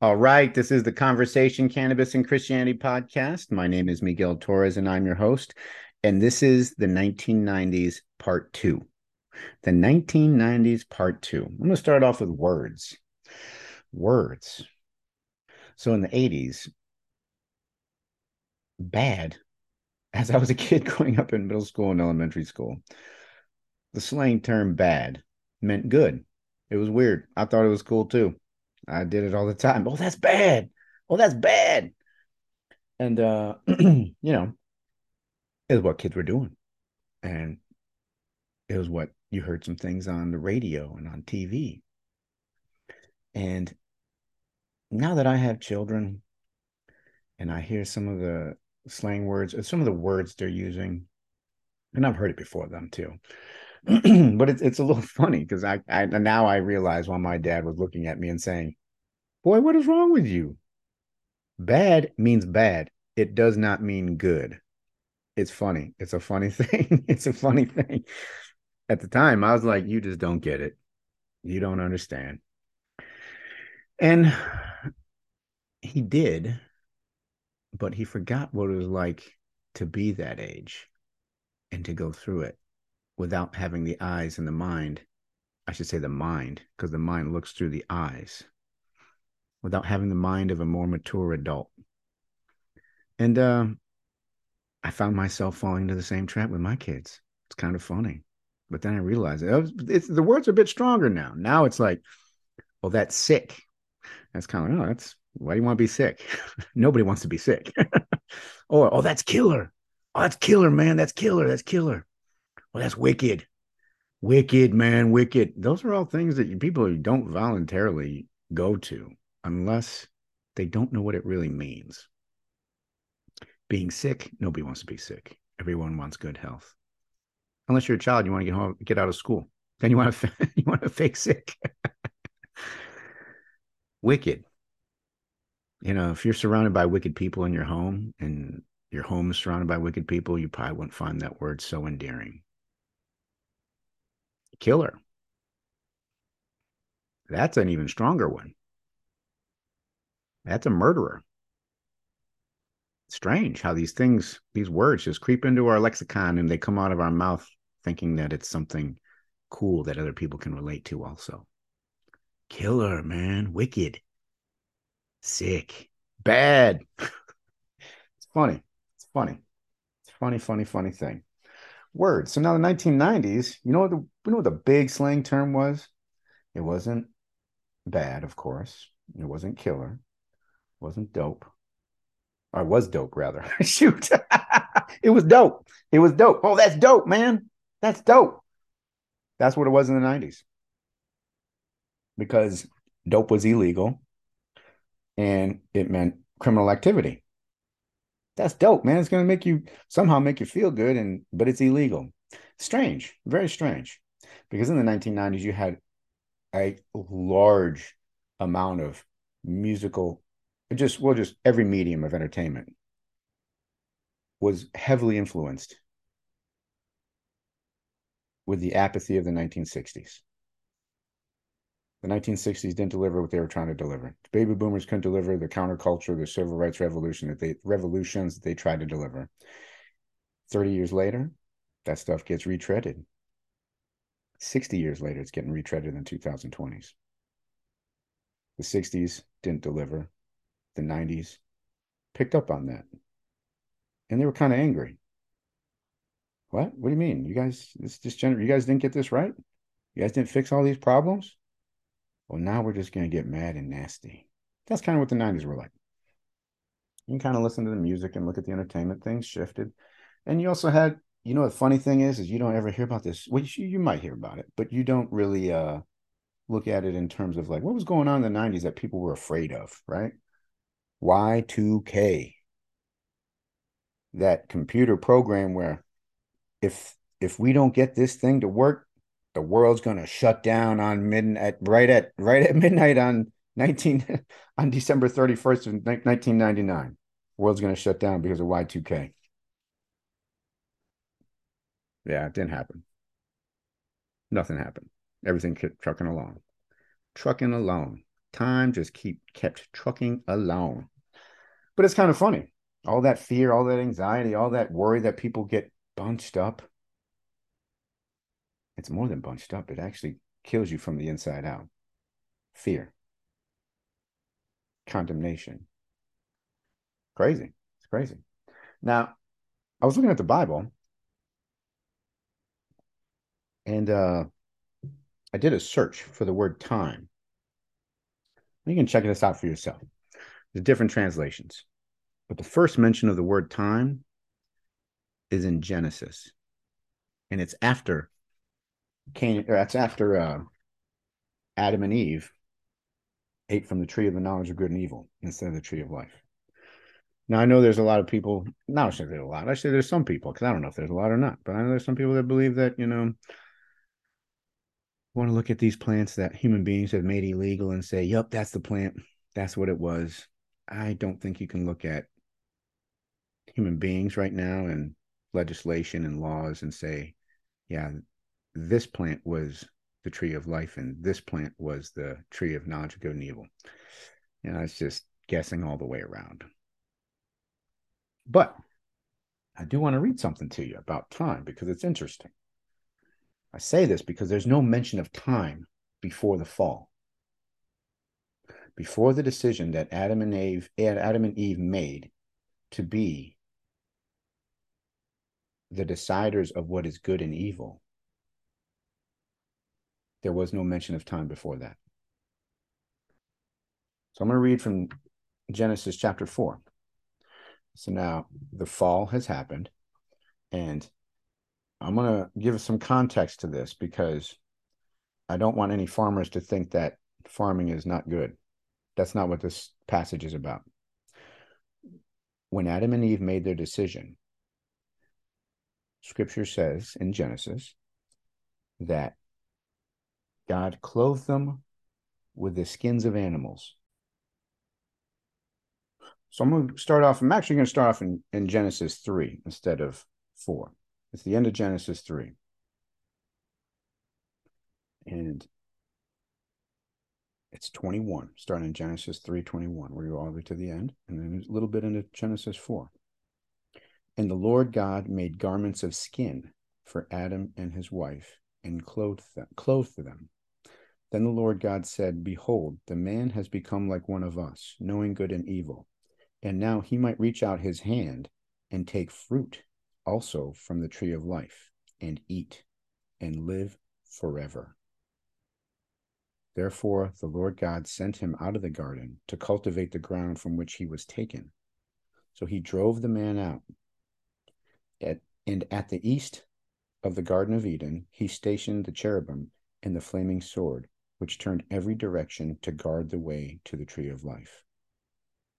All right, this is the Conversation Cannabis and Christianity podcast. My name is Miguel Torres and I'm your host. And this is the 1990s part two. The 1990s part two. I'm going to start off with words. Words. So in the 80s, bad, as I was a kid growing up in middle school and elementary school, the slang term bad meant good. It was weird. I thought it was cool too. I did it all the time. Oh, that's bad. Oh, that's bad. And uh, you know, it was what kids were doing. And it was what you heard some things on the radio and on TV. And now that I have children and I hear some of the slang words, some of the words they're using, and I've heard it before them too. but it's it's a little funny because I, I now I realize why my dad was looking at me and saying, Boy, what is wrong with you? Bad means bad. It does not mean good. It's funny. It's a funny thing. it's a funny thing. At the time, I was like, you just don't get it. You don't understand. And he did, but he forgot what it was like to be that age and to go through it without having the eyes and the mind. I should say the mind, because the mind looks through the eyes without having the mind of a more mature adult. And uh, I found myself falling into the same trap with my kids. It's kind of funny. But then I realized it was, it's, the words are a bit stronger now. Now it's like, well, that's sick. That's kind of, oh, that's why do you want to be sick? Nobody wants to be sick. or, oh, that's killer. Oh, that's killer, man. That's killer. That's killer. Well, that's wicked. Wicked, man. Wicked. Those are all things that people don't voluntarily go to unless they don't know what it really means. Being sick, nobody wants to be sick. Everyone wants good health. Unless you're a child, you want to get home, get out of school. Then you want to you want to fake sick. wicked. You know, if you're surrounded by wicked people in your home and your home is surrounded by wicked people, you probably wouldn't find that word so endearing. Killer. That's an even stronger one. That's a murderer. Strange how these things, these words just creep into our lexicon and they come out of our mouth thinking that it's something cool that other people can relate to also. Killer, man. Wicked. Sick. Bad. it's funny. It's funny. It's funny, funny, funny thing. Words. So now the 1990s, you know what the you know what the big slang term was? It wasn't bad, of course. It wasn't killer wasn't dope. Or was dope rather. Shoot. it was dope. It was dope. Oh, that's dope, man. That's dope. That's what it was in the 90s. Because dope was illegal and it meant criminal activity. That's dope, man. It's going to make you somehow make you feel good and but it's illegal. Strange, very strange. Because in the 1990s you had a large amount of musical just well, just every medium of entertainment was heavily influenced with the apathy of the 1960s. The 1960s didn't deliver what they were trying to deliver. The baby boomers couldn't deliver the counterculture, the civil rights revolution that they revolutions that they tried to deliver. 30 years later, that stuff gets retreaded. 60 years later, it's getting retreaded in the 2020s. The 60s didn't deliver the 90s picked up on that. And they were kind of angry. What? What do you mean? You guys, this just gener- you guys didn't get this right? You guys didn't fix all these problems? Well, now we're just gonna get mad and nasty. That's kind of what the 90s were like. You can kind of listen to the music and look at the entertainment, things shifted. And you also had, you know, the funny thing is, is you don't ever hear about this. Well, you, you might hear about it, but you don't really uh look at it in terms of like what was going on in the 90s that people were afraid of, right? Y2K. That computer program where if if we don't get this thing to work, the world's gonna shut down on midnight right at right at midnight on 19 on December 31st of 1999. World's gonna shut down because of Y2K. Yeah, it didn't happen. Nothing happened. Everything kept trucking along. Trucking along. time just keep kept trucking along. But it's kind of funny. All that fear, all that anxiety, all that worry that people get bunched up. It's more than bunched up. It actually kills you from the inside out. Fear. Condemnation. Crazy. It's crazy. Now, I was looking at the Bible and uh I did a search for the word time. You can check this out for yourself. There's different translations. But the first mention of the word time is in Genesis. And it's after Cain, or that's after uh, Adam and Eve ate from the tree of the knowledge of good and evil instead of the tree of life. Now I know there's a lot of people. Not I say there's a lot. I say there's some people because I don't know if there's a lot or not. But I know there's some people that believe that you know want to look at these plants that human beings have made illegal and say, "Yep, that's the plant. That's what it was." I don't think you can look at human beings right now and legislation and laws and say, "Yeah, this plant was the tree of life and this plant was the tree of knowledge of good and evil." Know, it's just guessing all the way around. But I do want to read something to you about time because it's interesting. I say this because there's no mention of time before the fall. Before the decision that Adam and Eve, Adam and Eve made to be the deciders of what is good and evil, there was no mention of time before that. So I'm going to read from Genesis chapter 4. So now the fall has happened, and I'm going to give some context to this because I don't want any farmers to think that farming is not good. That's not what this passage is about. When Adam and Eve made their decision, scripture says in Genesis that God clothed them with the skins of animals. So I'm going to start off, I'm actually going to start off in, in Genesis 3 instead of 4. It's the end of Genesis 3. And it's 21, starting in Genesis 3 21. We go all the way to the end, and then a little bit into Genesis 4. And the Lord God made garments of skin for Adam and his wife and clothed them, clothed them. Then the Lord God said, Behold, the man has become like one of us, knowing good and evil. And now he might reach out his hand and take fruit also from the tree of life and eat and live forever. Therefore, the Lord God sent him out of the garden to cultivate the ground from which he was taken. So he drove the man out. At, and at the east of the Garden of Eden, he stationed the cherubim and the flaming sword, which turned every direction to guard the way to the tree of life.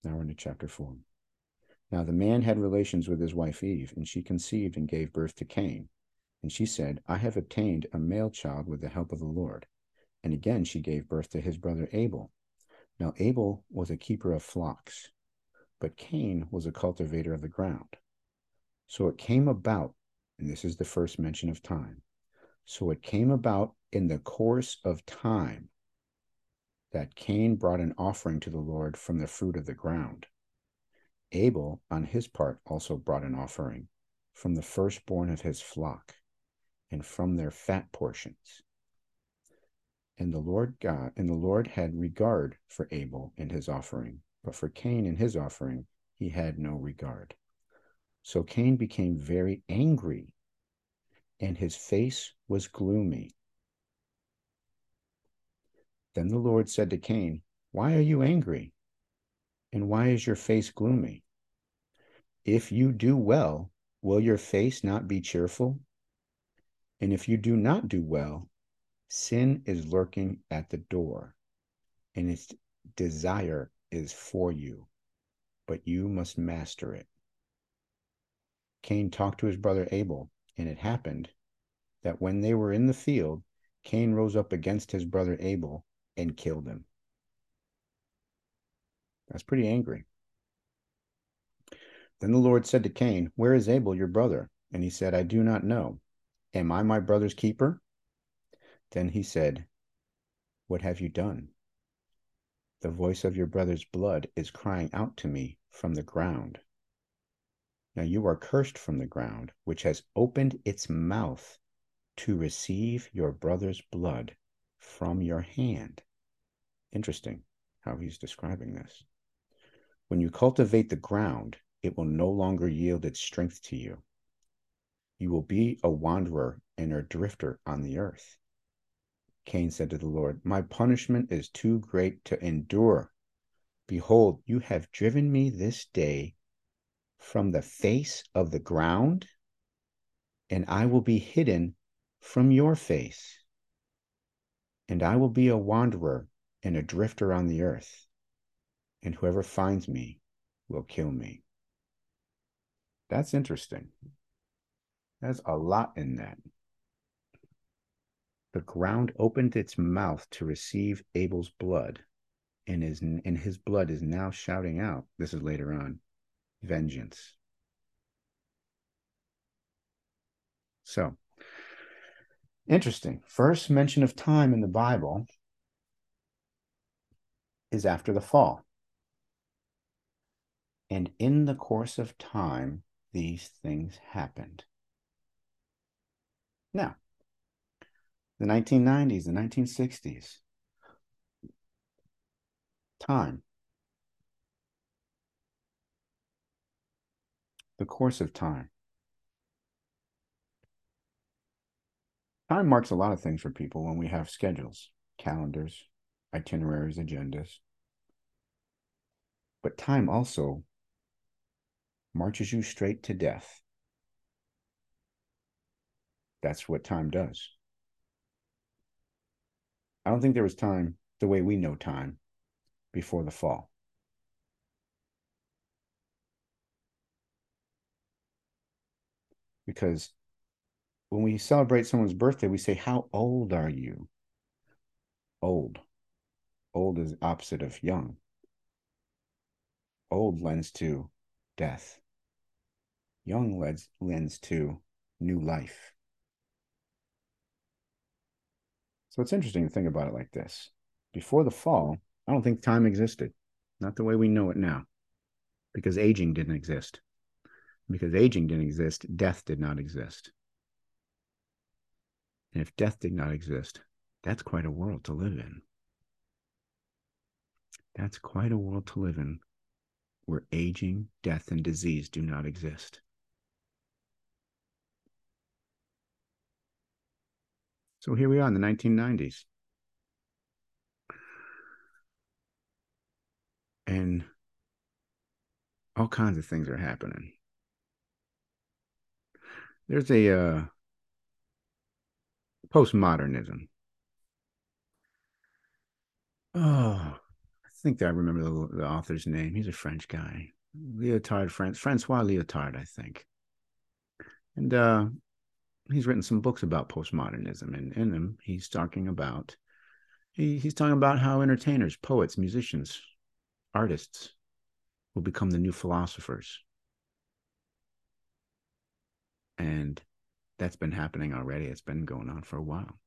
Now we're into chapter 4. Now the man had relations with his wife Eve, and she conceived and gave birth to Cain. And she said, I have obtained a male child with the help of the Lord. And again she gave birth to his brother Abel. Now Abel was a keeper of flocks, but Cain was a cultivator of the ground. So it came about, and this is the first mention of time. So it came about in the course of time that Cain brought an offering to the Lord from the fruit of the ground. Abel, on his part, also brought an offering from the firstborn of his flock and from their fat portions. And the Lord God and the Lord had regard for Abel and his offering, but for Cain and his offering he had no regard. So Cain became very angry, and his face was gloomy. Then the Lord said to Cain, Why are you angry? And why is your face gloomy? If you do well, will your face not be cheerful? And if you do not do well, sin is lurking at the door, and its desire is for you, but you must master it. Cain talked to his brother Abel, and it happened that when they were in the field, Cain rose up against his brother Abel and killed him. That's pretty angry. Then the Lord said to Cain, Where is Abel your brother? And he said, I do not know. Am I my brother's keeper? Then he said, What have you done? The voice of your brother's blood is crying out to me from the ground. Now you are cursed from the ground, which has opened its mouth to receive your brother's blood from your hand. Interesting how he's describing this. When you cultivate the ground, it will no longer yield its strength to you. You will be a wanderer and a drifter on the earth. Cain said to the Lord, My punishment is too great to endure. Behold, you have driven me this day from the face of the ground, and I will be hidden from your face. And I will be a wanderer and a drifter on the earth, and whoever finds me will kill me. That's interesting. There's a lot in that. The ground opened its mouth to receive Abel's blood, and his, and his blood is now shouting out. This is later on vengeance. So, interesting. First mention of time in the Bible is after the fall. And in the course of time, these things happened. Now, the 1990s, the 1960s, time. The course of time. Time marks a lot of things for people when we have schedules, calendars, itineraries, agendas. But time also marches you straight to death. That's what time does. I don't think there was time the way we know time before the fall. Because when we celebrate someone's birthday, we say, How old are you? Old. Old is opposite of young. Old lends to death. Young lends, lends to new life. So it's interesting to think about it like this. Before the fall, I don't think time existed, not the way we know it now, because aging didn't exist. Because aging didn't exist, death did not exist. And if death did not exist, that's quite a world to live in. That's quite a world to live in where aging, death, and disease do not exist. So here we are in the 1990s. And all kinds of things are happening. There's a uh, postmodernism. Oh, I think I remember the, the author's name. He's a French guy, Lyotard, Francois Lyotard, I think. And uh, he's written some books about postmodernism, and in them he's talking about he, he's talking about how entertainers, poets, musicians, artists will become the new philosophers. And that's been happening already. It's been going on for a while.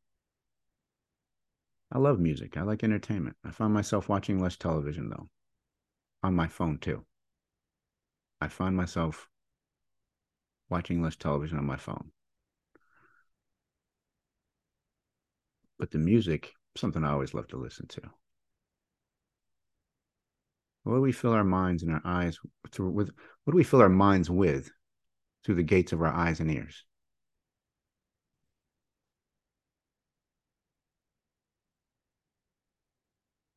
I love music. I like entertainment. I find myself watching less television though, on my phone too. I find myself watching less television on my phone. But the music, something I always love to listen to. What do we fill our minds and our eyes with? What do we fill our minds with through the gates of our eyes and ears?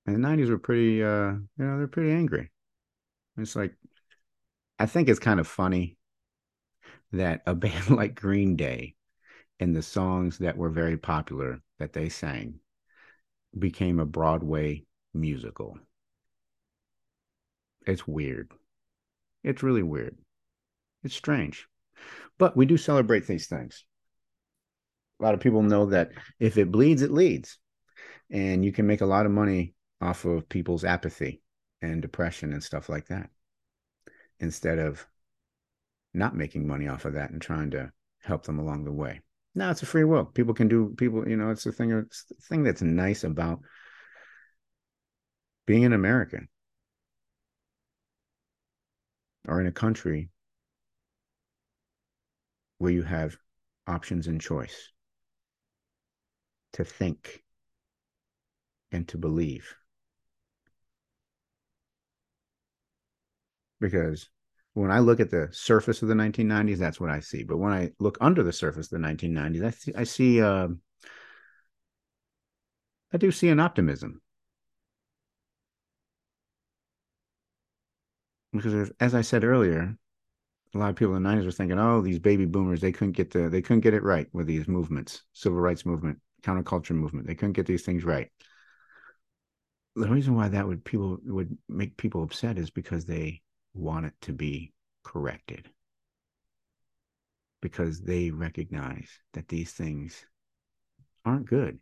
And the 90s were pretty uh you know they're pretty angry. It's like i think it's kind of funny that a band like green day and the songs that were very popular that they sang became a broadway musical. It's weird. It's really weird. It's strange but we do celebrate these things a lot of people know that if it bleeds it leads and you can make a lot of money off of people's apathy and depression and stuff like that instead of not making money off of that and trying to help them along the way. Now it's a free will. People can do people, you know, it's the thing it's the thing that's nice about being an American or in a country where you have options and choice to think and to believe. Because when I look at the surface of the 1990s, that's what I see. But when I look under the surface of the 1990s, I see, I see, uh, I do see an optimism. Because as I said earlier, a lot of people in the 90s were thinking, oh, these baby boomers, they couldn't get the they couldn't get it right with these movements, civil rights movement, counterculture movement. They couldn't get these things right. The reason why that would people would make people upset is because they want it to be corrected. Because they recognize that these things aren't good.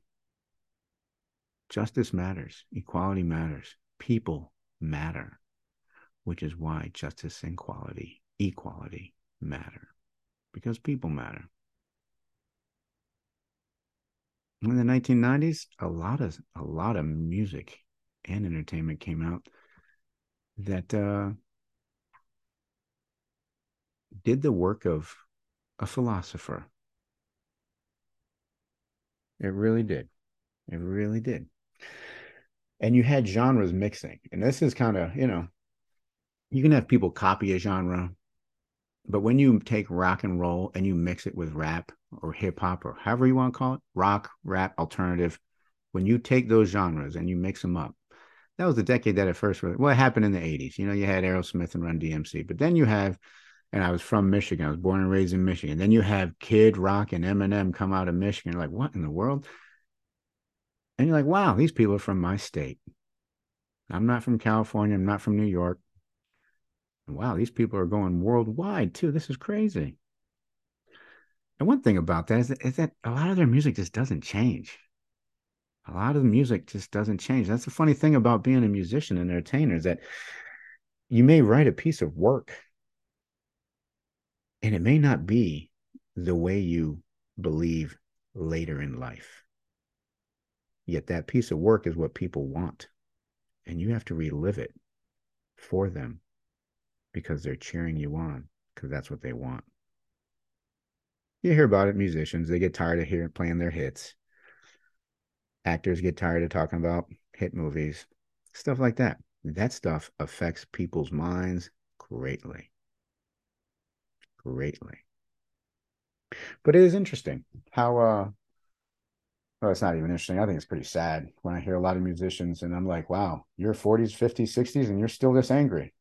Justice matters, equality matters, people matter, which is why justice and equality equality matter because people matter. In the 1990s, a lot of a lot of music and entertainment came out that uh, did the work of a philosopher. It really did. It really did. And you had genres mixing. And this is kind of, you know, you can have people copy a genre but when you take rock and roll and you mix it with rap or hip hop or however you want to call it, rock, rap, alternative, when you take those genres and you mix them up, that was the decade that at first really, well, it happened in the 80s. You know, you had Aerosmith and Run DMC, but then you have, and I was from Michigan, I was born and raised in Michigan. Then you have Kid Rock and Eminem come out of Michigan. You're like, what in the world? And you're like, wow, these people are from my state. I'm not from California. I'm not from New York wow, these people are going worldwide too. This is crazy. And one thing about that is that, is that a lot of their music just doesn't change. A lot of the music just doesn't change. That's the funny thing about being a musician and entertainer is that you may write a piece of work and it may not be the way you believe later in life. Yet that piece of work is what people want. And you have to relive it for them because they're cheering you on because that's what they want. You hear about it, musicians, they get tired of hearing playing their hits. Actors get tired of talking about hit movies, stuff like that. That stuff affects people's minds greatly. Greatly. But it is interesting how uh well, it's not even interesting. I think it's pretty sad when I hear a lot of musicians and I'm like, wow, you're 40s, 50s, 60s, and you're still this angry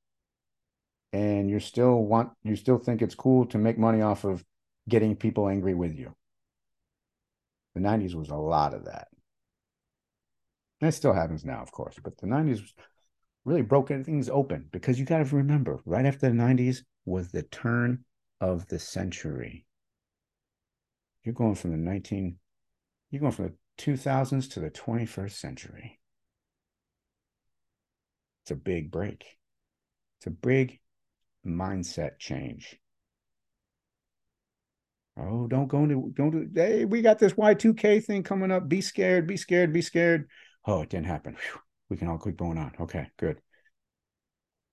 and you still want you still think it's cool to make money off of getting people angry with you. The 90s was a lot of that. And it still happens now, of course, but the 90s really broke things open because you got to remember, right after the 90s was the turn of the century. You're going from the 19 you're going from the 2000s to the 21st century. It's a big break. It's a big mindset change. Oh, don't go into don't do hey, we got this Y2K thing coming up. Be scared, be scared, be scared. Oh, it didn't happen. Whew. We can all keep going on. Okay, good.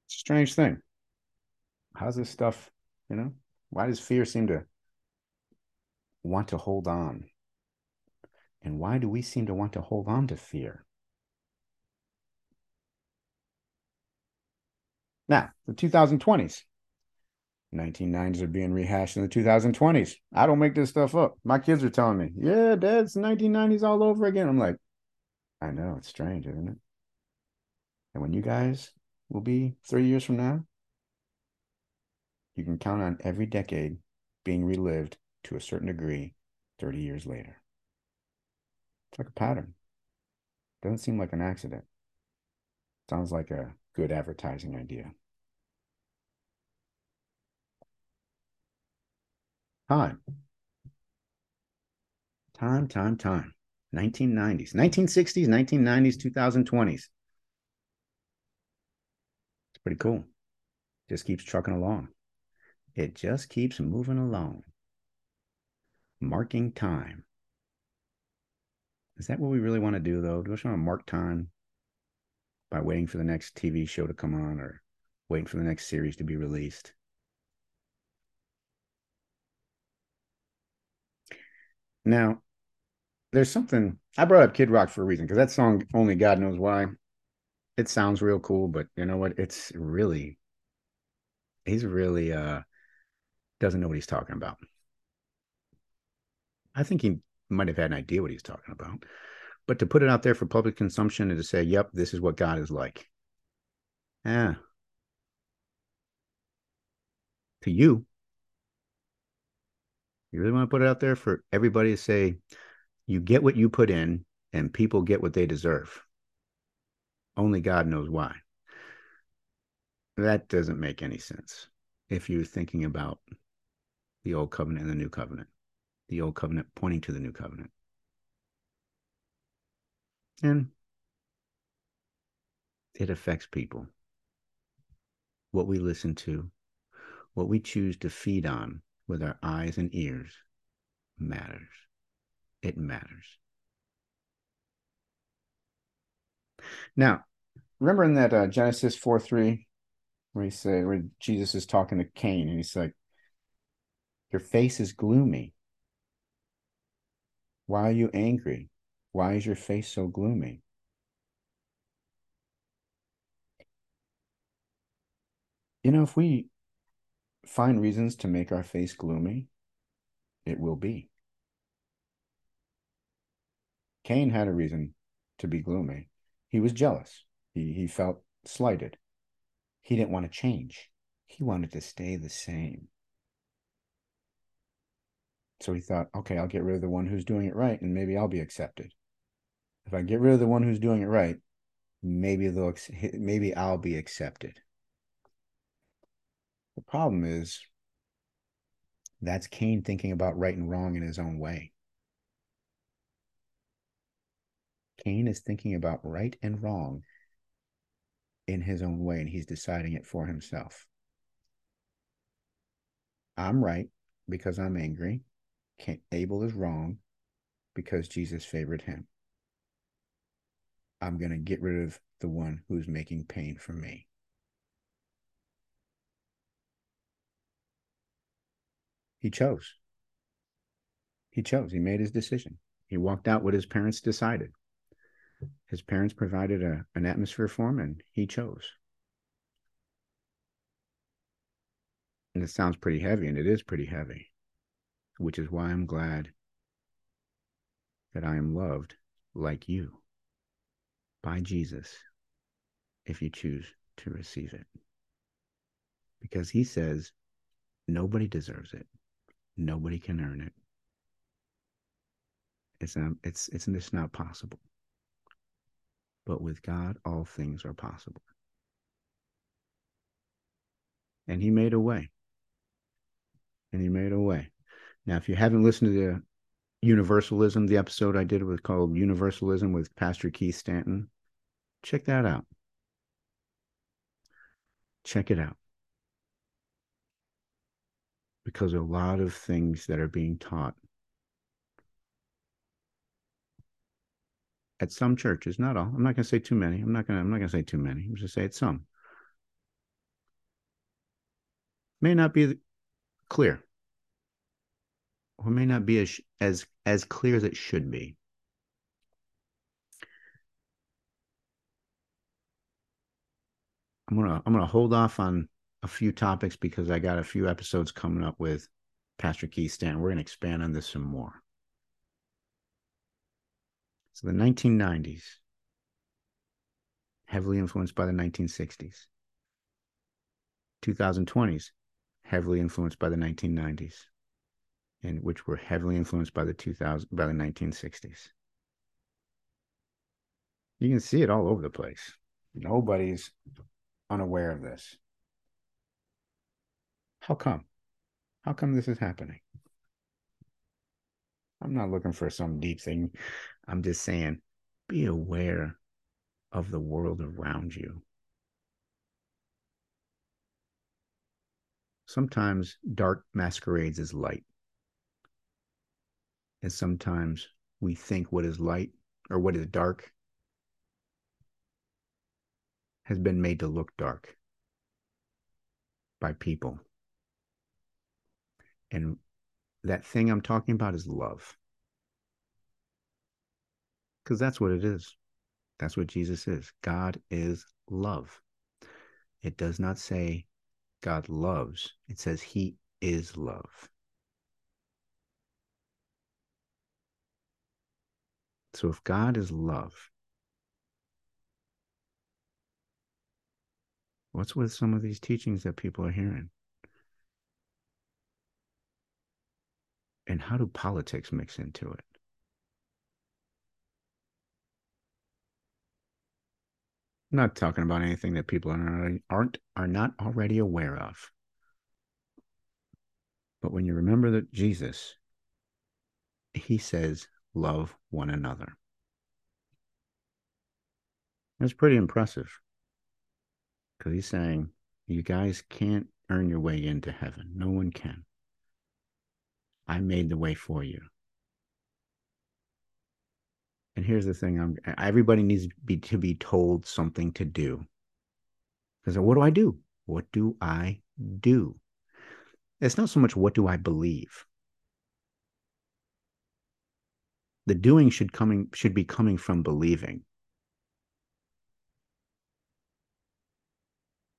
Strange thing. How's this stuff, you know? Why does fear seem to want to hold on? And why do we seem to want to hold on to fear? Now, the 2020s. 1990s are being rehashed in the 2020s. I don't make this stuff up. My kids are telling me, yeah, dad, it's 1990s all over again. I'm like, I know, it's strange, isn't it? And when you guys will be three years from now, you can count on every decade being relived to a certain degree 30 years later. It's like a pattern. Doesn't seem like an accident. Sounds like a good advertising idea. Time. Time, time, time. 1990s, 1960s, 1990s, 2020s. It's pretty cool. Just keeps trucking along. It just keeps moving along. Marking time. Is that what we really want to do, though? Do we just want to mark time? By waiting for the next TV show to come on or waiting for the next series to be released. Now, there's something I brought up Kid Rock for a reason because that song, only God knows why, it sounds real cool, but you know what? It's really, he's really uh doesn't know what he's talking about. I think he might have had an idea what he's talking about, but to put it out there for public consumption and to say, "Yep, this is what God is like," yeah, to you, you really want to put it out there for everybody to say, you get what you put in, and people get what they deserve. Only God knows why. That doesn't make any sense if you're thinking about the old covenant and the new covenant, the old covenant pointing to the new covenant. And it affects people. What we listen to, what we choose to feed on with our eyes and ears matters. It matters. Now, remember in that uh, Genesis 4 3, where he said, where Jesus is talking to Cain, and he's like, Your face is gloomy. Why are you angry? Why is your face so gloomy? You know, if we find reasons to make our face gloomy, it will be. Cain had a reason to be gloomy. He was jealous. He, he felt slighted. He didn't want to change. He wanted to stay the same. So he thought, okay, I'll get rid of the one who's doing it right and maybe I'll be accepted. If I get rid of the one who's doing it right, maybe they'll maybe I'll be accepted. The problem is that's Cain thinking about right and wrong in his own way. Cain is thinking about right and wrong in his own way, and he's deciding it for himself. I'm right because I'm angry. Abel is wrong because Jesus favored him. I'm going to get rid of the one who's making pain for me. He chose. He chose. He made his decision. He walked out what his parents decided. His parents provided a, an atmosphere for him, and he chose. And it sounds pretty heavy, and it is pretty heavy, which is why I'm glad that I am loved like you by Jesus if you choose to receive it. Because he says nobody deserves it. Nobody can earn it. It's not, it's it's just not possible. But with God, all things are possible. And he made a way. And he made a way. Now, if you haven't listened to the Universalism, the episode I did was called Universalism with Pastor Keith Stanton, check that out. Check it out because a lot of things that are being taught at some churches, not all. I'm not going to say too many. I'm not going to. I'm not going to say too many. I'm just going to say it's some. May not be clear, or may not be as as as clear as it should be. I'm gonna I'm gonna hold off on a few topics because I got a few episodes coming up with Pastor Keith Stan. We're to expand on this some more. So the 1990s, heavily influenced by the 1960s. 2020s, heavily influenced by the 1990s, and which were heavily influenced by the 2000 by the 1960s. You can see it all over the place. Nobody's unaware of this. How come? How come this is happening? I'm not looking for some deep thing. I'm just saying, be aware of the world around you. Sometimes dark masquerades as light. And sometimes we think what is light or what is dark has been made to look dark by people. And that thing I'm talking about is love. Because that's what it is. That's what Jesus is. God is love. It does not say God loves, it says He is love. So if God is love, what's with some of these teachings that people are hearing? And how do politics mix into it? I'm not talking about anything that people are, aren't are not already aware of. But when you remember that Jesus, he says, love one another. That's pretty impressive. Because he's saying, you guys can't earn your way into heaven. No one can. I made the way for you. And here's the thing: I'm everybody needs to be, to be told something to do. Because what do I do? What do I do? It's not so much what do I believe. The doing should coming should be coming from believing.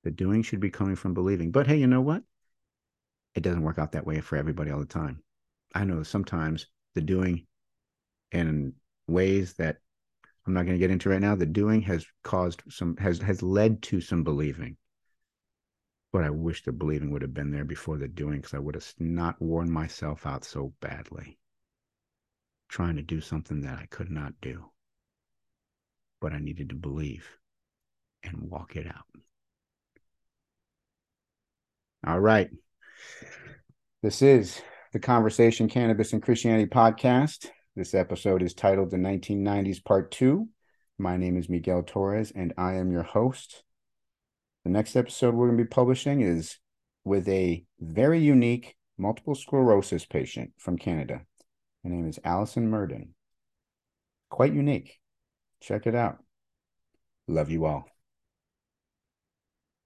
The doing should be coming from believing. But hey, you know what? It doesn't work out that way for everybody all the time. I know sometimes the doing in ways that I'm not going to get into right now. The doing has caused some has has led to some believing. But I wish the believing would have been there before the doing because I would have not worn myself out so badly trying to do something that I could not do. But I needed to believe and walk it out. All right. This is the Conversation Cannabis and Christianity podcast. This episode is titled The 1990s Part 2. My name is Miguel Torres, and I am your host. The next episode we're going to be publishing is with a very unique multiple sclerosis patient from Canada. Her name is Allison Murden. Quite unique. Check it out. Love you all.